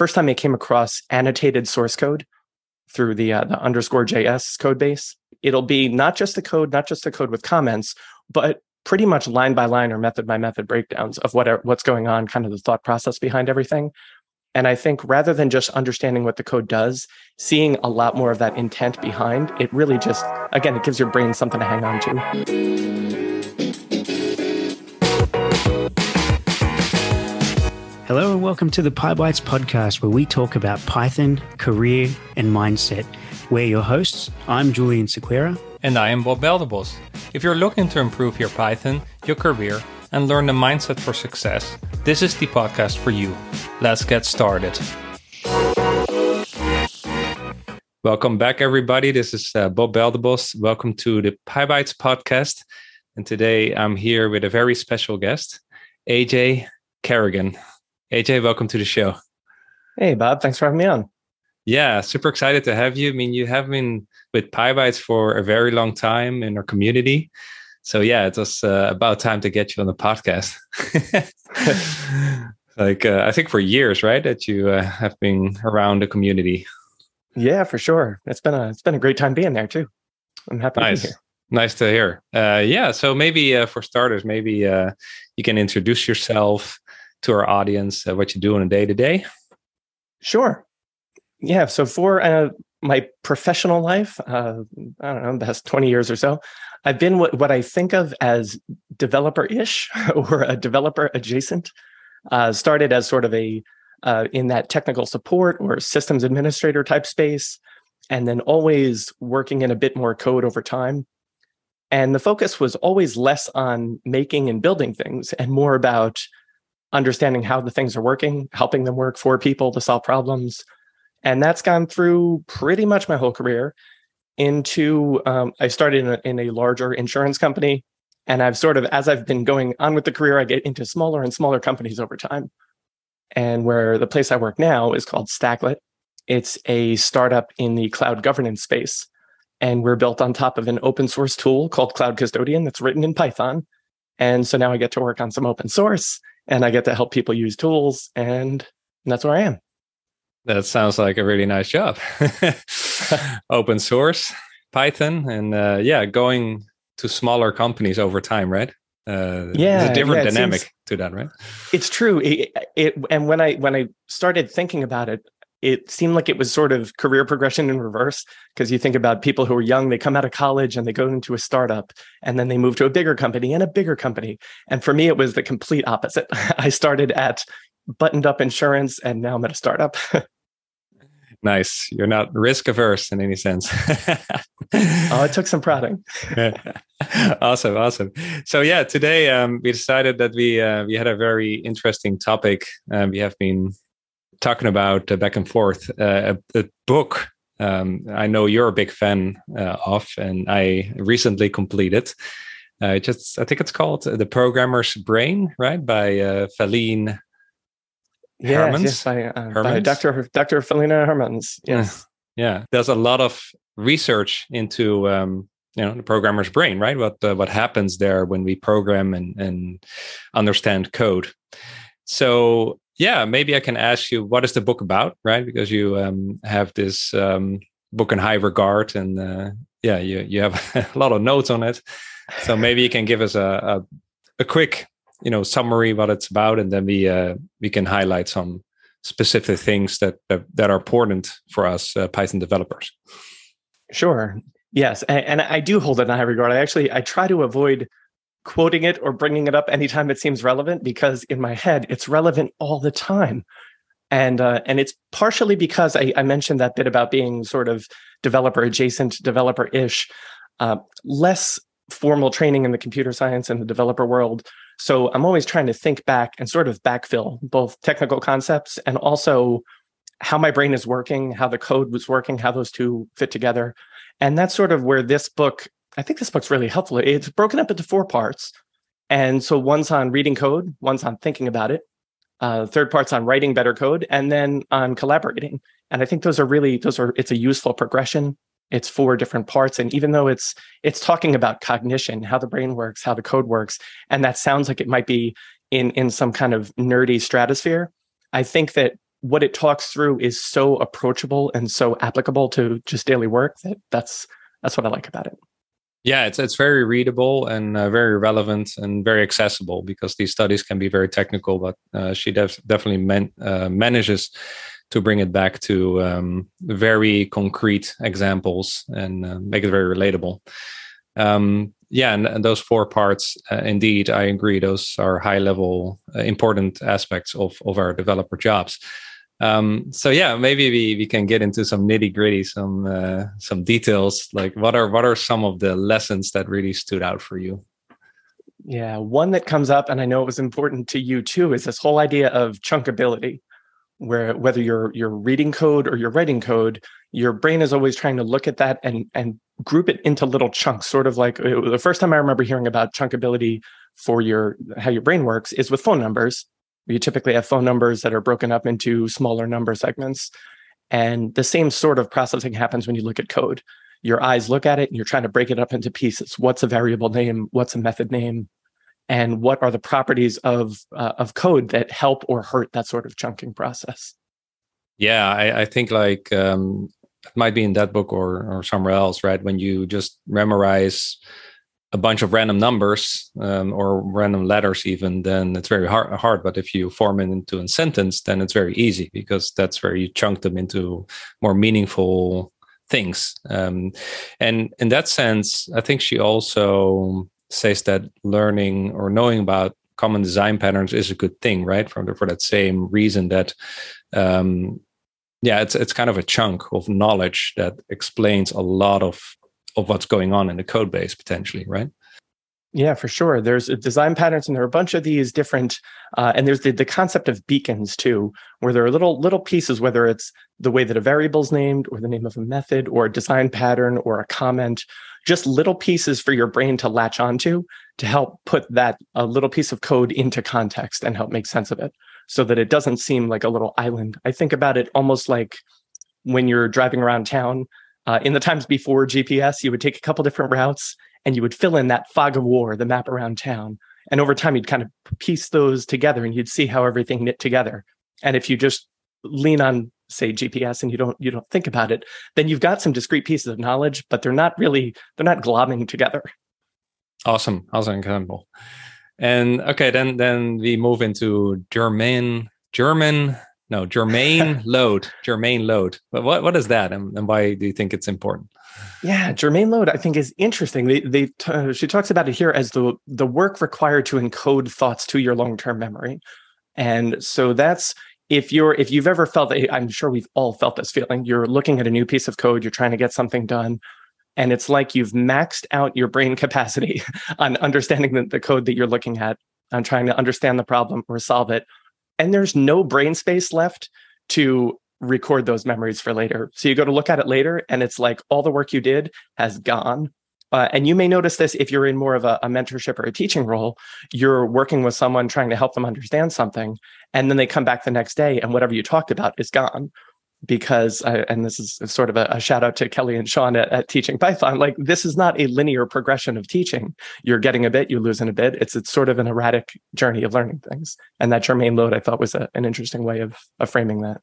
first time I came across annotated source code through the uh, the underscore JS code base. It'll be not just the code, not just the code with comments, but pretty much line by line or method by method breakdowns of what what's going on, kind of the thought process behind everything. And I think rather than just understanding what the code does, seeing a lot more of that intent behind, it really just, again, it gives your brain something to hang on to. Hello and welcome to the PyBites podcast, where we talk about Python, career, and mindset. We're your hosts. I'm Julian Sequeira. And I am Bob Belderbos. If you're looking to improve your Python, your career, and learn the mindset for success, this is the podcast for you. Let's get started. Welcome back, everybody. This is uh, Bob Belderbos. Welcome to the PyBites podcast. And today I'm here with a very special guest, AJ Kerrigan. AJ, welcome to the show. Hey, Bob. Thanks for having me on. Yeah, super excited to have you. I mean, you have been with PyBites for a very long time in our community. So yeah, it was uh, about time to get you on the podcast. like uh, I think for years, right, that you uh, have been around the community. Yeah, for sure. It's been a it's been a great time being there too. I'm happy nice. to be here. Nice to hear. Uh, yeah, so maybe uh, for starters, maybe uh, you can introduce yourself to our audience, what you do on a day to day. Sure. Yeah. So for my professional life, uh, I don't know, the past 20 years or so, I've been what, what I think of as developer ish or a developer adjacent. Uh, started as sort of a, uh, in that technical support or systems administrator type space, and then always working in a bit more code over time. And the focus was always less on making and building things and more about understanding how the things are working, helping them work for people to solve problems, and that's gone through pretty much my whole career into um, i started in a, in a larger insurance company. And i've sort of as i've been going on with the career i get into smaller and smaller companies over time. And where the place i work now is called stacklet. It's a startup in the cloud governance space. And we're built on top of an open source tool called cloud custodian that's written in python. And so now i get to work on some open source and i get to help people use tools and that's where i am that sounds like a really nice job. Open source, Python, and uh, yeah, going to smaller companies over time, right? Uh, yeah, a different yeah, dynamic seems, to that, right? It's true. It, it, and when I when I started thinking about it, it seemed like it was sort of career progression in reverse because you think about people who are young, they come out of college and they go into a startup and then they move to a bigger company and a bigger company. And for me, it was the complete opposite. I started at buttoned up insurance and now I'm at a startup. nice. You're not risk averse in any sense. oh, it took some prodding. awesome, awesome. So yeah, today um, we decided that we uh, we had a very interesting topic. Um, we have been talking about uh, back and forth uh, a, a, book. Um, I know you're a big fan uh, of, and I recently completed. Uh, just I think it's called "The Programmer's Brain," right, by uh, Felienne yeah, Yes, by, uh, by Dr. Dr. Felienne Hermans. Yes. Yeah. There's a lot of research into um, you know the programmer's brain, right? What uh, what happens there when we program and and understand code. So yeah, maybe I can ask you what is the book about, right? Because you um, have this um, book in high regard, and uh, yeah, you you have a lot of notes on it. So maybe you can give us a, a, a quick you know summary what it's about and then we uh, we can highlight some specific things that that, that are important for us uh, python developers sure yes and, and, i do hold it in high regard i actually i try to avoid quoting it or bringing it up anytime it seems relevant because in my head it's relevant all the time and uh, and it's partially because I, I, mentioned that bit about being sort of developer adjacent developer ish uh, less formal training in the computer science and the developer world so I'm always trying to think back and sort of backfill both technical concepts and also how my brain is working, how the code was working, how those two fit together. And that's sort of where this book, I think this book's really helpful. It's broken up into four parts. And so one's on reading code, one's on thinking about it, uh, third part's on writing better code, and then on collaborating. And I think those are really, those are, it's a useful progression it's four different parts and even though it's it's talking about cognition how the brain works how the code works and that sounds like it might be in in some kind of nerdy stratosphere i think that what it talks through is so approachable and so applicable to just daily work that that's that's what I like about it. Yeah, it's it's very readable and uh, very relevant and very accessible because these studies can be very technical, but uh, she def- definitely man- uh, manages to bring it back to um, very concrete examples and uh, make it very relatable. Um, yeah, and, and, those four parts, uh, indeed, I agree. Those are high level, uh, important aspects of of our developer jobs. Um, so yeah, maybe we, we can get into some nitty gritty, some uh, some details. Like what are what are some of the lessons that really stood out for you? Yeah, one that comes up, and I know it was important to you too, is this whole idea of chunkability, where whether you're you're reading code or you're writing code, your brain is always trying to look at that and and group it into little chunks. Sort of like the first time I remember hearing about chunkability for your how your brain works is with phone numbers you typically have phone numbers that are broken up into smaller number segments. And the same sort of processing happens when you look at code. Your eyes look at it and you're trying to break it up into pieces. What's a variable name? What's a method name? And what are the properties of uh, of code that help or hurt that sort of chunking process? Yeah, I, I think like um, it might be in that book or or somewhere else, right? When you just memorize a bunch of random numbers um, or random letters even then it's very hard, hard. But if you form it into a sentence then it's very easy because that's where you chunk them into more meaningful things. Um, and in that sense i think she also says that learning or knowing about common design patterns is a good thing right? For, for that same reason that um, yeah it's it's kind of a chunk of knowledge that explains a lot of of what's going on in the code base potentially, right? Yeah, for sure. There's design patterns, and there are a bunch of these different, uh, and there's the, the concept of beacons too, where there are little little pieces, whether it's the way that a variable is named, or the name of a method, or a design pattern, or a comment, just little pieces for your brain to latch onto to help put that a little piece of code into context and help make sense of it, so that it doesn't seem like a little island. I think about it almost like when you're driving around town uh, in the times before GPS, you would take a couple different routes and you would fill in that fog of war, the map around town. And over time, you'd kind of piece those together and you'd see how everything knit together. And if you just lean on, say, GPS and you don't you don't think about it, then you've got some discrete pieces of knowledge, but they're not really they're not globbing together. Awesome, awesome example. And okay, then then we move into German German no, germane load. germane load. But what, what is that and, and why do you think it's important? Yeah, germane load I think is interesting. They they t- uh, she talks about it here as the the work required to encode thoughts to your long-term memory. And so that's if you're if you've ever felt eh, I'm sure we've all felt this feeling. You're looking at a new piece of code, you're trying to get something done and it's like you've maxed out your brain capacity on understanding the, the code that you're looking at on trying to understand the problem or solve it and there's no brain space left to record those memories for later. So you go to look at it later, and it's like all the work you did has gone. Uh, and you may notice this if you're in more of a, a, mentorship or a teaching role. You're working with someone trying to help them understand something, and then they come back the next day, and whatever you talked about is gone because uh, and this is sort of a, a, shout out to kelly and sean at, at, teaching python like this is not a linear progression of teaching. You're getting a bit you're losing a bit. It's it's sort of an erratic journey of learning things. And that germane load i thought was a, an interesting way of, of framing that.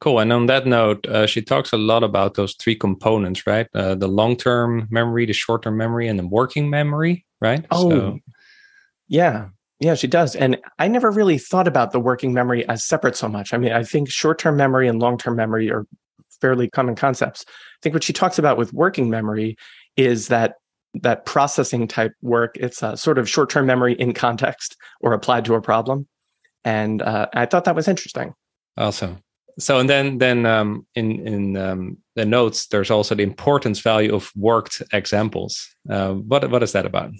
Cool. And on that note uh, she talks a lot about those three components right? Uh, the long-term memory the short-term memory and the working memory right? Oh so. yeah yeah, she does. And I never really thought about the working memory as separate so much. I mean, I think short term memory and long term memory are fairly common concepts. I think what she talks about with working memory is that that processing type work it's a sort of short-term memory in context or applied to a problem and uh, i thought that was interesting awesome so and then then um, in in um, the notes there's also the importance value of worked examples uh, what what is that about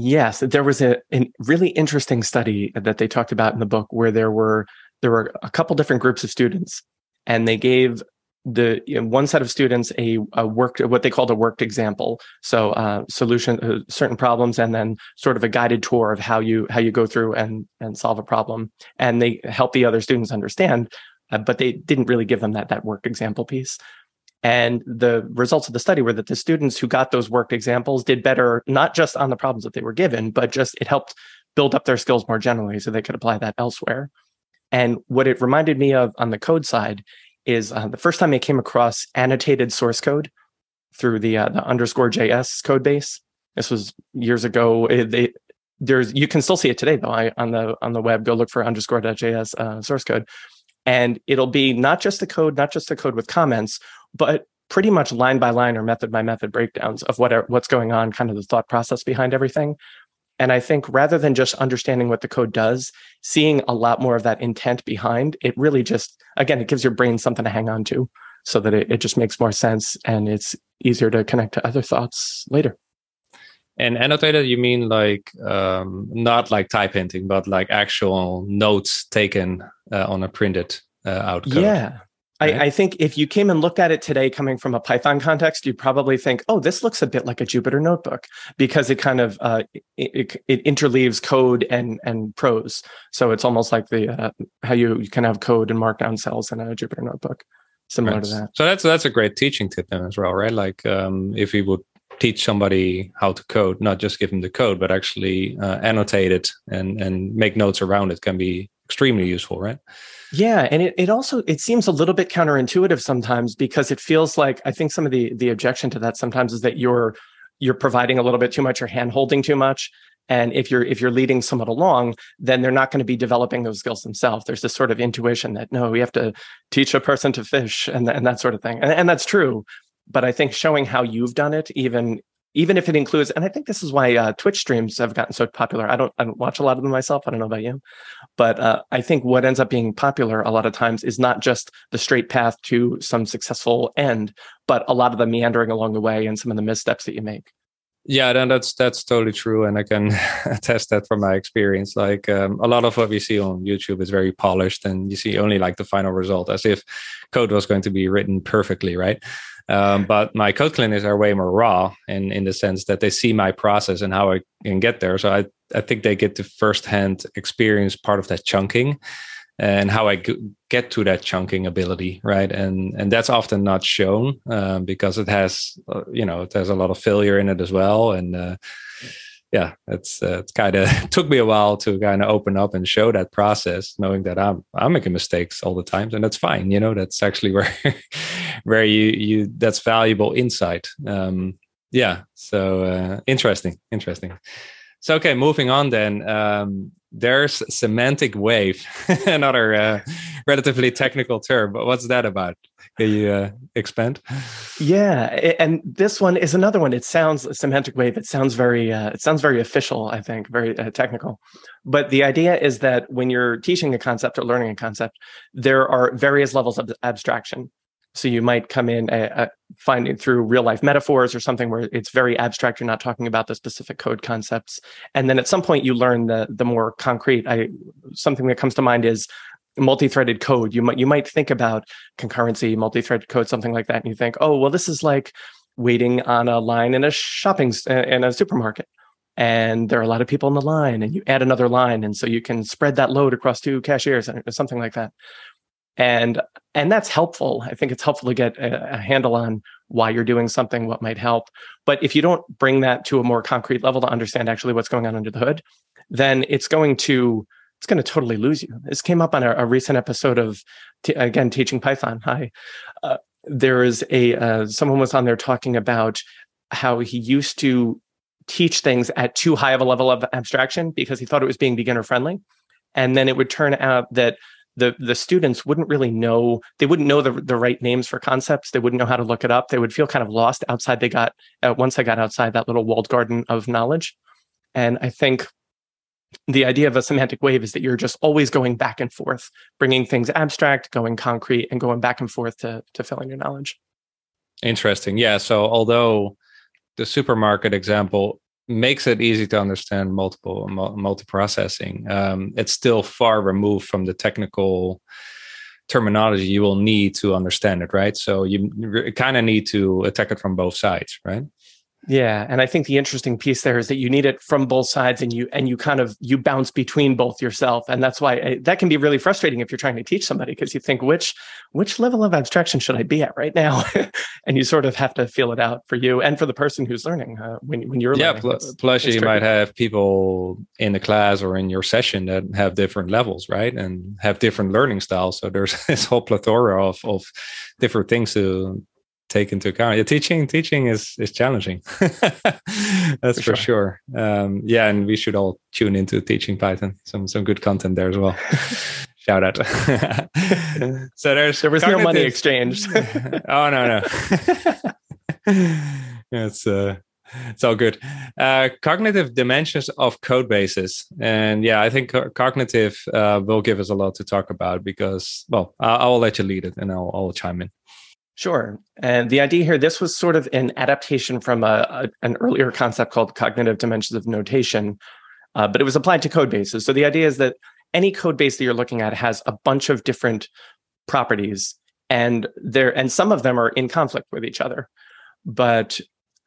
Yes, there was a, really interesting study that they talked about in the book where there were there were a couple different groups of students, and they gave the you know, one set of students a, a worked what they called a worked example. So uh, solution uh, certain problems and then sort of a guided tour of how you how you go through and and solve a problem. And they help the other students understand uh, but they didn't really give them that that work example piece and the results of the study were that the students who got those worked examples did better, not just on the problems that they were given, but just it helped build up their skills more generally so they could apply that elsewhere. And what it reminded me of on the code side is uh, the first time I came across annotated source code through the uh, the underscore JS code base. This was years ago. It, there's you can still see it today though. I, on the on the web, go look for underscore.js uh, source code, and it'll be not just the code, not just the code with comments, but pretty much line by line or method by method breakdowns of what what's going on, kind of the thought process behind everything. And I think rather than just understanding what the code does, seeing a lot more of that intent behind it really just, again, it gives your brain something to hang on to so that it, it just makes more sense and it's easier to connect to other thoughts later. And annotated, you mean like um, not like type hinting, but like actual notes taken uh, on a printed uh, out code. Yeah, I, I, think if you came and looked at it today coming from a Python context, you'd probably think, oh, this looks a bit like a Jupyter notebook because it kind of uh, it, it, interleaves code and and prose. So it's almost like the uh, how you, you can have code and markdown cells in a Jupyter notebook, similar right. to that. So that's that's a great teaching tip then as well, right? Like um, if we would teach somebody how to code, not just give them the code, but actually uh, annotate it and and make notes around it can be extremely useful, right? Yeah, and it, it also it seems a little bit counterintuitive sometimes because it feels like I think some of the the objection to that sometimes is that you're you're providing a little bit too much, you're hand holding too much. And if you're if you're leading someone along, then they're not going to be developing those skills themselves. There's this sort of intuition that no, we have to teach a person to fish and, and that sort of thing. And, and that's true. But I think showing how you've done it, even even if it includes, and I think this is why uh, Twitch streams have gotten so popular. I don't, I don't watch a lot of them myself. I don't know about you, but uh, I think what ends up being popular a lot of times is not just the straight path to some successful end, but a lot of the meandering along the way and some of the missteps that you make. Yeah, then that's that's totally true, and I can attest that from my experience. Like um, a lot of what we see on YouTube is very polished, and you see only like the final result, as if code was going to be written perfectly, right? Um, but my code clinics are way more raw in, in the sense that they see my process and how I can get there. So I, I think they get the first hand experience part of that chunking and how I get to that chunking ability, right? And and that's often not shown um, because it has, uh, you know, it has a lot of failure in it as well. And uh, yeah, it's uh, it's kind of took me a while to kind of open up and show that process, knowing that I'm I'm making mistakes all the times, and that's fine. You know, that's actually where where you you that's valuable insight. Um, yeah, so uh, interesting, interesting. So okay, moving on then. Um, there's semantic wave, another uh, relatively technical term. But what's that about? Can you uh, expand? Yeah, and this one is another one. It sounds semantic wave. It sounds very. Uh, it sounds very official. I think very uh, technical. But the idea is that when you're teaching a concept or learning a concept, there are various levels of abstraction. So you might come in uh, uh, finding through real life metaphors or something where it's very abstract. You're not talking about the specific code concepts, and then at some point you learn the the more concrete. I something that comes to mind is multi-threaded code you might you might think about concurrency multi-threaded code something like that and you think oh well this is like waiting on a line in a shopping in a supermarket and there are a lot of people in the line and you add another line and so you can spread that load across two cashiers or something like that and and that's helpful i think it's helpful to get a, a handle on why you're doing something what might help but if you don't bring that to a more concrete level to understand actually what's going on under the hood then it's going to it's going to totally lose you. This came up on a, a recent episode of, t- again, teaching Python. Hi, uh, there is a uh, someone was on there talking about how he used to teach things at too high of a level of abstraction because he thought it was being beginner friendly, and then it would turn out that the the students wouldn't really know they wouldn't know the the right names for concepts. They wouldn't know how to look it up. They would feel kind of lost outside. They got uh, once i got outside that little walled garden of knowledge, and I think the idea of a semantic wave is that you're just always going back and forth, bringing things abstract, going concrete, and going back and forth to, to fill in your knowledge. Interesting. Yeah. So, although the supermarket example makes it easy to understand multiple multi processing, um, it's still far removed from the technical terminology you will need to understand it, right? So, you kind of need to attack it from both sides, right? Yeah, and I think the interesting piece there is that you need it from both sides, and you and you kind of you bounce between both yourself, and that's why I, that can be really frustrating if you're trying to teach somebody because you think which which level of abstraction should I be at right now, and you sort of have to feel it out for you and for the person who's learning uh, when when you're yeah. Learning. Pl- It's- plus, it's you might have people in the class or in your session that have different levels, right, and have different learning styles. So there's this whole plethora of of different things to take into account. Yeah, teaching teaching is is challenging. That's For for, sure. Um, yeah, and we should all tune into teaching Python. Some some good content there as well. Shout out. so there's there was no money exchanged. oh no no. it's uh it's all good. Uh, cognitive dimensions of code bases, and yeah, I think co- cognitive uh, will give us a lot to talk about because, well, I- I'll let you lead it, and I'll, I'll chime in. Sure. And the idea here, this was sort of an adaptation from a, a- an earlier concept called cognitive dimensions of notation, uh, but it was applied to code bases. So the idea is that any code base that you're looking at has a bunch of different properties, and there and some of them are in conflict with each other. But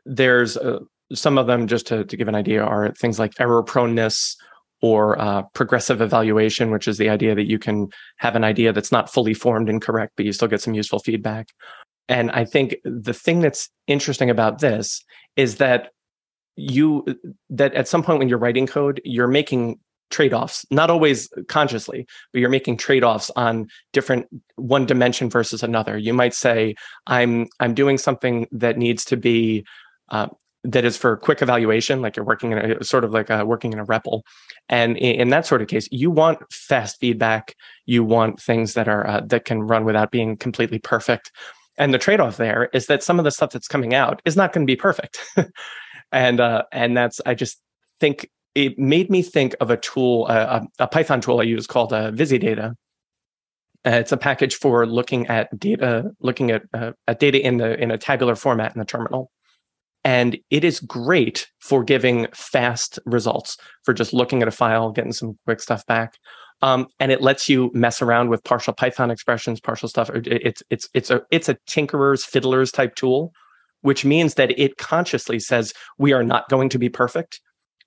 there's uh, some of them, just to, to give an idea, are things like error proneness or uh, progressive evaluation, which is the idea that you can have an idea that's not fully formed and correct, but you still get some useful feedback. And I think the thing that's interesting about this is that you that at some point when you're writing code, you're making trade-offs, not always consciously, but you're making trade-offs on different one dimension versus another. You might say, I'm I'm doing something that needs to be uh, that is for quick evaluation, like you're working in a sort of like a, working in a REPL. And in, in that sort of case, you want fast feedback. You want things that are uh, that can run without being completely perfect. And the trade-off there is that some of the stuff that's coming out is not going to be perfect. and uh, and that's I just think it made me think of a tool, uh, a, a Python tool I use called uh, VisiData. Uh, it's a package for looking at data, looking at uh, at data in the in a tabular format in the terminal, and it is great for giving fast results for just looking at a file, getting some quick stuff back. Um, and it lets you mess around with partial Python expressions, partial stuff. It's it's it's a it's a tinkerer's fiddler's type tool, which means that it consciously says we are not going to be perfect.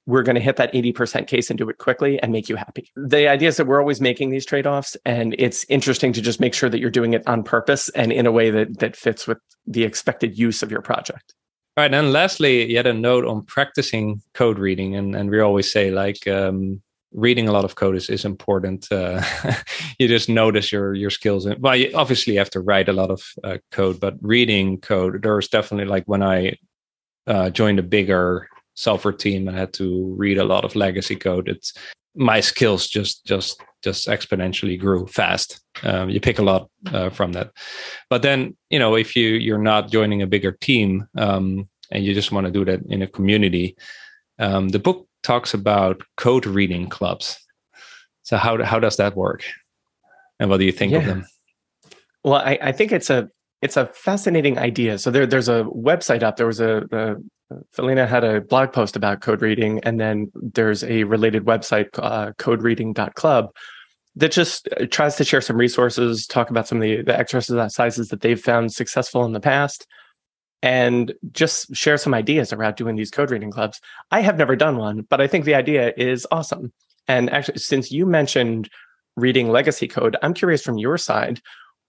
We're going to hit that 80% case and do it quickly and make you happy. The idea is that we're always making these trade-offs and it's interesting to just make sure that you're doing it on purpose and in a way that that fits with the expected use of your project. All right, and lastly, yet a note on practicing code reading, and and we always say like um, reading a lot of code is is important. Uh, you just notice your your skills. In, well, you obviously have to write a lot of uh, code, but reading code, there's definitely like when I uh, joined a bigger software team, I had to read a lot of legacy code. It's my skills just just just exponentially grew fast. Um, you pick a lot uh, from that, but then you know if you you're not joining a bigger team um, and you just want to do that in a community, um, the book talks about code reading clubs. So how how does that work? And what do you think of them? Well, I, I think it's a it's a fascinating idea. So there there's a website up. There was a the Felienne had a blog post about code reading, and then there's a related website, uh, codereading.club, that just uh, tries to share some resources, talk about some of the, the exercises that they've found successful in the past, and just share some ideas around doing these code reading clubs. I have never done one, but I think the idea is awesome. And actually, since you mentioned reading legacy code, I'm curious from your side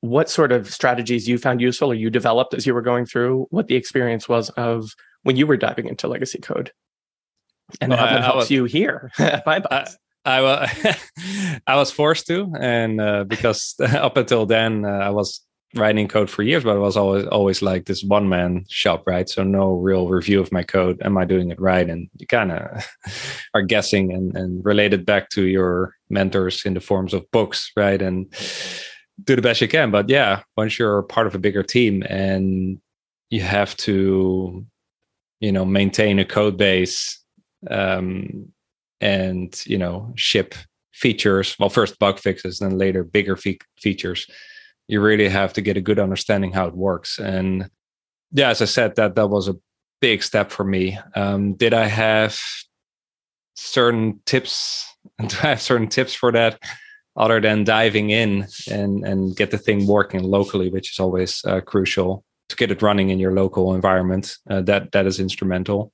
what sort of strategies you found useful or you developed as you were going through, what the experience was of when you were diving into legacy code, and Well, how I- that I helps was- you here. I wa- I was forced to, and uh, because up until then uh, I was writing code for years, but I was always always like this one man shop, right? So no real review of my code. Am I doing it right? And you kind of are guessing and and relate it back to your mentors in the forms of books, right? And do the best you can. But yeah, once you're part of a bigger team and you have to, you know, maintain a code base. Um, and you know ship features well first bug fixes then later bigger fe- features you really have to get a good understanding how it works and yeah as i said that that was a big step for me um, did i have certain tips do i have certain tips for that other than diving in and and get the thing working locally which is always uh, crucial to get it running in your local environment. Uh, that that is instrumental.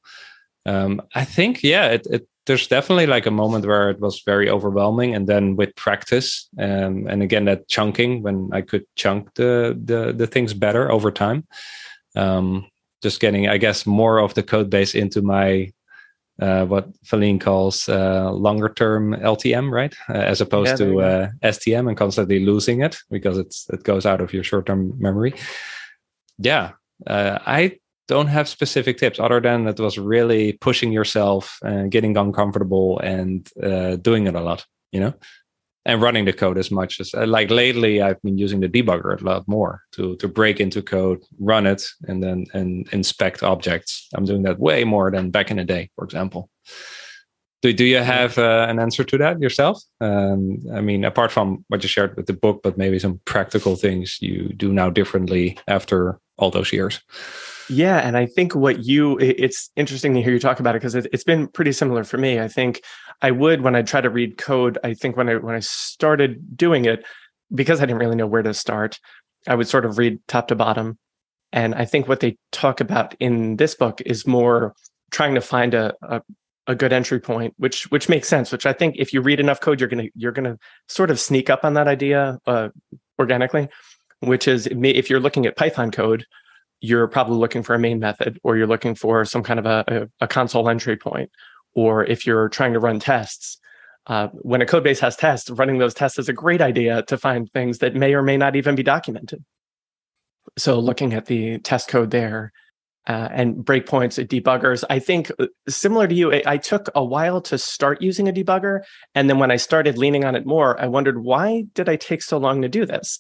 Um, I think, yeah, it, it, there's definitely like a moment where it was very overwhelming, and then with practice, um, and again that chunking when I could chunk the the, the things better over time. Um, just getting, I guess, more of the code base into my uh, what Felienne calls uh, longer term LTM, right? Uh, as opposed yeah, to uh, STM and constantly losing it because it's it goes out of your short term memory. Yeah, uh, I don't have specific tips other than it was really pushing yourself and getting uncomfortable and uh, doing it a lot, you know and running the code as much as uh, like lately i've been using the debugger a lot more to to break into code run it and then and inspect objects. I'm doing that way more than back in the day for example. Do, do you have uh, an answer to that yourself? Um, i mean apart from what you shared with the book but maybe some practical things you do now differently after all those years yeah, and I think what you it's interesting to hear you talk about it because it, has been pretty similar for me. I think I would when I try to read code. I think when I when I started doing it, because I didn't really know where to start, I would sort of read top to bottom. And I think what they talk about in this book is more trying to find a, a a good entry point, which which makes sense. Which I think if you read enough code, you're gonna you're gonna sort of sneak up on that idea uh, organically. Which is if you're looking at Python code, you're probably looking for a main method or you're looking for some kind of a, a, a console entry point. Or if you're trying to run tests, uh, when a code base has tests, running those tests is a great idea to find things that may or may not even be documented. So looking at the test code there uh, and breakpoints at debuggers, I think uh, similar to you, I, I took a while to start using a debugger. And then when I started leaning on it more, I wondered, why did I take so long to do this?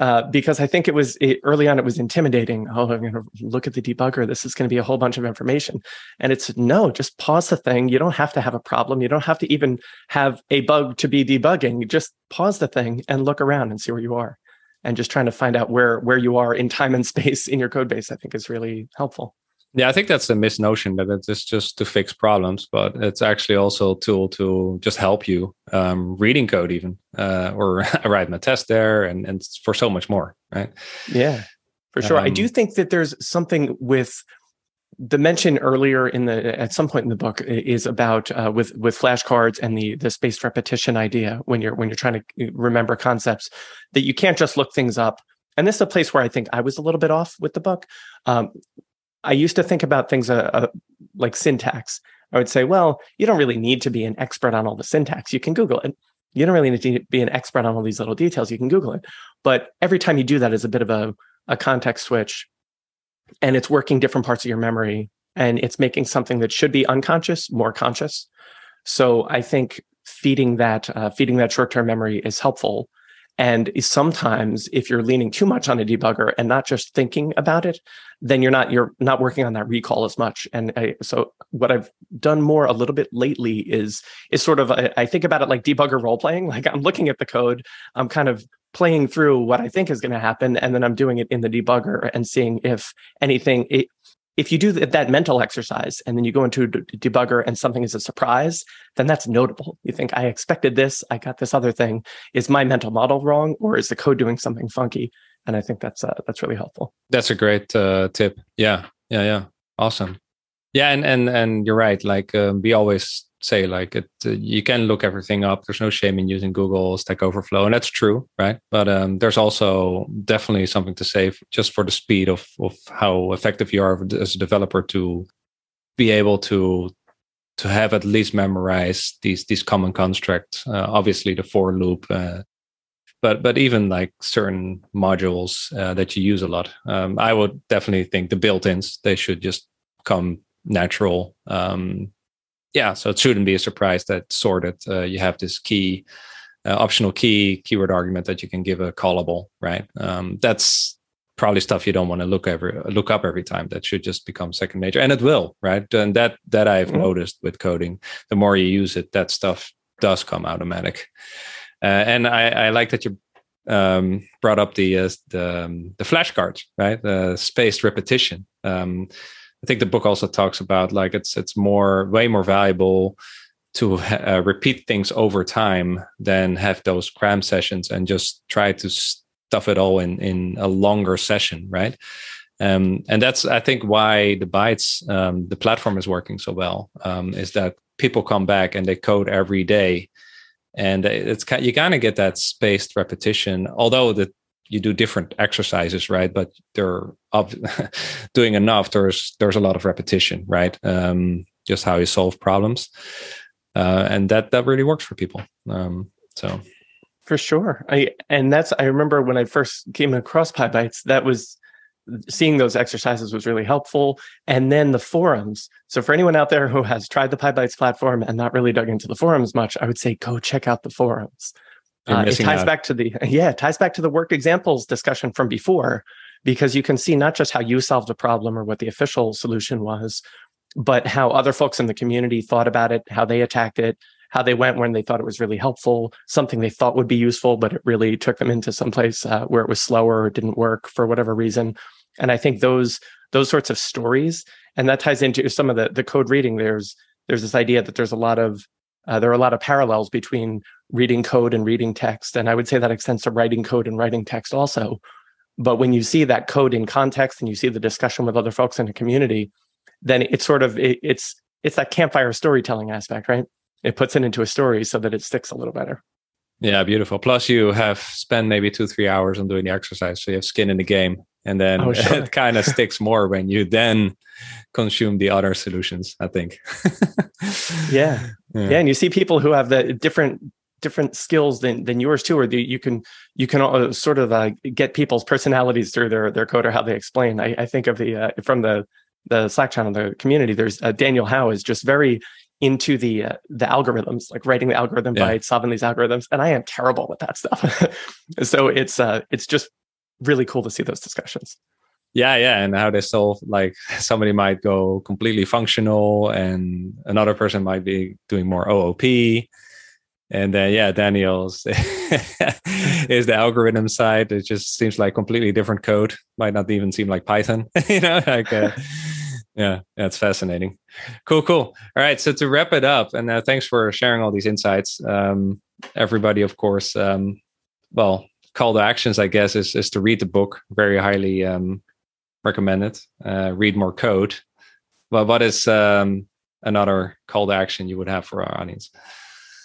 Uh, because I think it was it, early on, it was intimidating. Oh, I'm going to look at the debugger. This is going to be a whole bunch of information. And it's no, just pause the thing. You don't have to have a problem. You don't have to even have a bug to be debugging. Just pause the thing and look around and see where you are. And just trying to find out where where you are in time and space in your code base, I think is really helpful. Yeah, I think that's the misnotion that it's just to fix problems, but it's actually also a tool to just help you um, reading code, even uh, or writing a test there, and and for so much more, right? Yeah, for sure. Um, I do um, think that there's something with the mention earlier in the at some point in the book is about uh, with with flashcards and the the spaced repetition idea when you're when you're trying to uh, remember concepts that you can't just look things up and this is a place where I think I was a little bit off with the book. Um, I used to think about things uh, uh, like syntax. I would say, well, you don't really need to be an expert on all the syntax. You can Google it. You don't really need to be an expert on all these little details. You can Google it. But every time you do that is a bit of a, a context switch and it's working different parts of your memory and it's making something that should be unconscious more conscious. So I think feeding that uh, feeding that short-term memory is helpful and sometimes if you're leaning too much on a debugger and not just thinking about it, then you're not you're not working on that recall as much. And I, so what I've done more a little bit lately is is sort of I, I think about it like debugger role playing. Like I'm looking at the code, I'm kind of playing through what I think is going to happen, and then I'm doing it in the debugger and seeing if anything if you do that mental exercise and then you go into a debugger and something is a surprise, then that's notable. You think, I expected this, I got this other thing. Is my mental model wrong or is the code doing something funky? And I think that's uh, that's really helpful. That's a great uh, tip. Yeah, yeah, yeah. Awesome. Yeah, and and and you're right. Like um, we always say like it uh, you can look everything up. There's no shame in using google stack overflow and that's true right? But um, there's also definitely something to say just for the speed of of how effective you are as a developer to be able to to have at least memorized these these common constructs uh, obviously the for loop uh, but but even like certain modules uh, that you use a lot. Um, i would definitely think the built-ins they should just come natural um, yeah, so it shouldn't be a surprise that sorted uh, you have this key uh, optional key keyword argument that you can give a callable, right? Um, that's probably stuff you don't want to look every look up every time. That should just become second nature, and it will, right? And that that I've mm-hmm. noticed with coding, the more you use it, that stuff does come automatic. Uh, and I, I like that you um, brought up the uh, the, um, the flashcards, right? The spaced repetition. Um, I think the book also talks about like it's it's more way more valuable to uh, repeat things over time than have those cram sessions and just try to stuff it all in in a longer session, right? Um, and that's I think why the bytes um, the platform is working so well um, is that people come back and they code every day, and it's you kind of get that spaced repetition. Although that you do different exercises, right? But they're up, doing enough. There's there's a lot of repetition, right? Um, just how you solve problems, uh, and that that really works for people. Um, so for sure, I and that's I remember when I first came across PyBites, that was seeing those exercises was really helpful. And then the forums. So for anyone out there who has tried the PyBites platform and not really dug into the forums much, I would say go check out the forums. Uh, it ties out. back to the yeah, it ties back to the work examples discussion from before, because you can see not just how you solved a problem or what the official solution was, but how other folks in the community thought about it, how they attacked it, how they went when they thought it was really helpful, something they thought would be useful, but it really took them into some place uh, where it was slower or didn't work for whatever reason. And I think those those sorts of stories, and that ties into some of the the code reading. There's there's this idea that there's a lot of uh, there are a lot of parallels between reading code and reading text, and I would say that extends to writing code and writing text also. But when you see that code in context and you see the discussion with other folks in the community, then it's sort of it, it's it's that campfire storytelling aspect, right? It puts it into a story so that it sticks a little better. Yeah, beautiful. Plus, you have spent maybe two, three hours on doing the exercise, so you have skin in the game and then oh, sure. it kind of sticks more when you then consume the other solutions i think yeah. yeah. yeah and you see people who have the different different skills than than yours too or the, you can you can uh, sort of uh, get people's personalities through their their code or how they explain i, I think of the uh, from the the slack channel the community there's uh, daniel howe is just very into the uh, the algorithms like writing the algorithm yeah. by solving these algorithms and i am terrible with that stuff so it's uh it's just really cool to see those discussions. Yeah, yeah, and how they solve like somebody might go completely functional, and another person might be doing more OOP, and then yeah, Daniel's is the algorithm side. It just seems like completely different code. Might not even seem like Python, you know, like. Uh, yeah, that's fascinating. Cool, cool. All right. So to wrap it up, and uh, thanks for sharing all these insights. Um, everybody, of course, um, well, call to actions, I guess, is is to read the book. Very highly um, recommended. Uh, read more code. But what is um, another call to action you would have for our audience?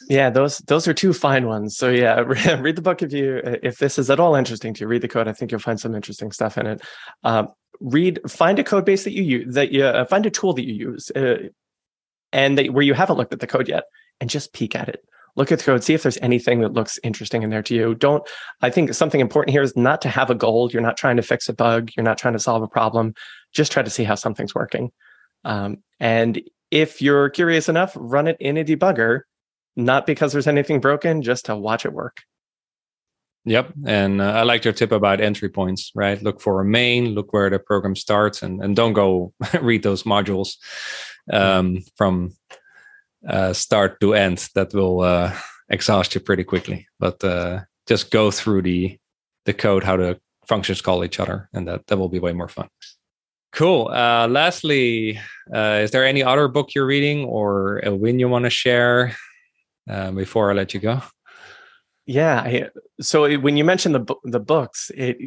Yeah, those those are two fine ones. So yeah, read the book if you if this is at all interesting to you. Read the code. I think you'll find some interesting stuff in it. Um, read, find a code base that you use that you uh, find a tool that you use, uh, and that, where you haven't looked at the code yet, and just peek at it look at the code, see if there's anything that looks interesting in there to you. Don't, I think something important here is not to have a goal. You're not trying to fix a bug. You're not trying to solve a problem. Just try to see how something's working. Um, and if you're curious enough, run it in a debugger, not because there's anything broken, just to watch it work. Yep. And uh, I like your tip about entry points, right? Look for a main, look where the program starts, and, and don't go read those modules um, from uh, start to end that will uh, exhaust you pretty quickly. But uh, just go through the the code, how the functions call each other, and that that will be way more fun. Cool. Uh, lastly, uh, is there any other book you're reading or a win you want to share before I let you go? Yeah. I, so when you mentioned the the books, it,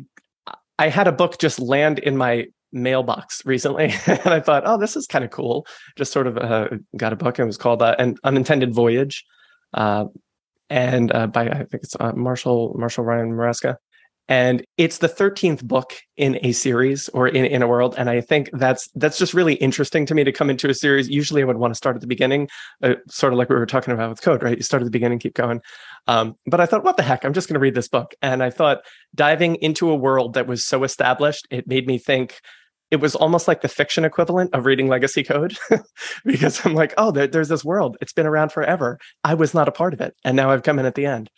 I had a book just land in my mailbox recently and i thought oh this is kind of cool. Just sort of uh, got a book and it was called uh, an unintended voyage uh, and uh, by i think it's uh, marshall marshall ryan maresca and it's the 13th book in a series or in, in a world and i think that's that's just really interesting to me to come into a series. Usually i would want to start at the beginning uh, sort of like we were talking about with code right? You start at the beginning keep going um, but i thought what the heck? I'm just going to read this book and i thought diving into a world that was so established it made me think it was almost like the fiction equivalent of reading legacy code because I'm like, oh, there, there's this world. It's been around forever. I was not a part of it, and now I've come in at the end.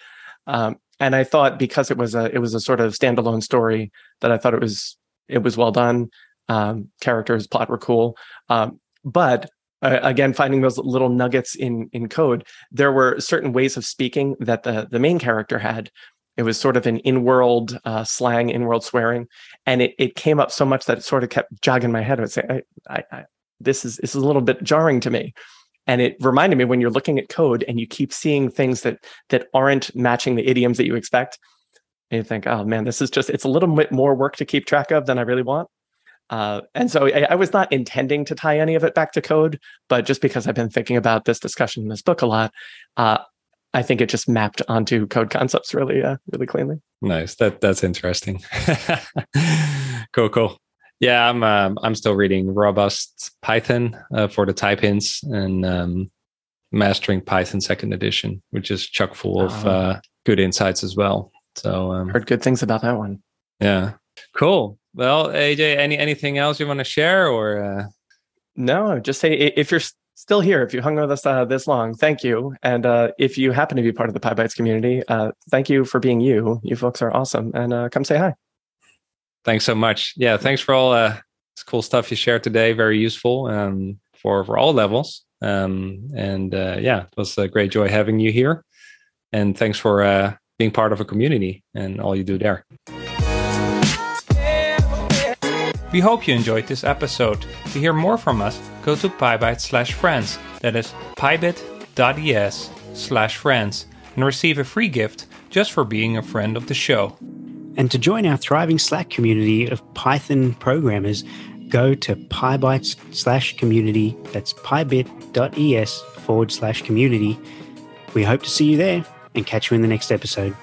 Um, and I thought because it was a it was a sort of standalone story that I thought it was it was well done. Um, characters, plot were cool, um, but uh, again, finding those little nuggets in in code, there were certain ways of speaking that the the main character had it was sort of an in-world uh, slang, in-world swearing, and it, it came up so much that it sort of kept jogging my head. I would say, I, I, I, "This is this is a little bit jarring to me," and it reminded me when you're looking at code and you keep seeing things that that aren't matching the idioms that you expect, and you think, "Oh man, this is just it's a little bit more work to keep track of than I really want." Uh, and so I, I, was not intending to tie any of it back to code, but just because I've been thinking about this discussion in this book a lot, uh, I think it just mapped onto code concepts really, uh, really cleanly. Nice. That that's interesting. cool, cool. Yeah, I'm um, I'm still reading Robust Python uh, for the type hints and um, mastering Python second edition, which is chock full of oh. uh, good insights as well. So um, heard good things about that one. Yeah, cool. Well, AJ, any anything else you want to share or? Uh... No, just say if you're still here, if you hung with us uh, this long, thank you. And uh, if you happen to be part of the PyBites community, uh, thank you for being you. You folks are awesome, and uh, come say hi. Thanks so much. Yeah, thanks for all uh, this cool stuff you shared today. Very useful um, for for all levels. Um, and uh, yeah, it was a great joy having you here. And thanks for being part of a community and all you do there. We hope you enjoyed this episode. To hear more from us, go to pybit slash friends. That is pybit.es slash friends and receive a free gift just for being a friend of the show. And to join our thriving Slack community of Python programmers, go to PyBites slash community. That's pybit.es forward slash community. We hope to see you there and catch you in the next episode.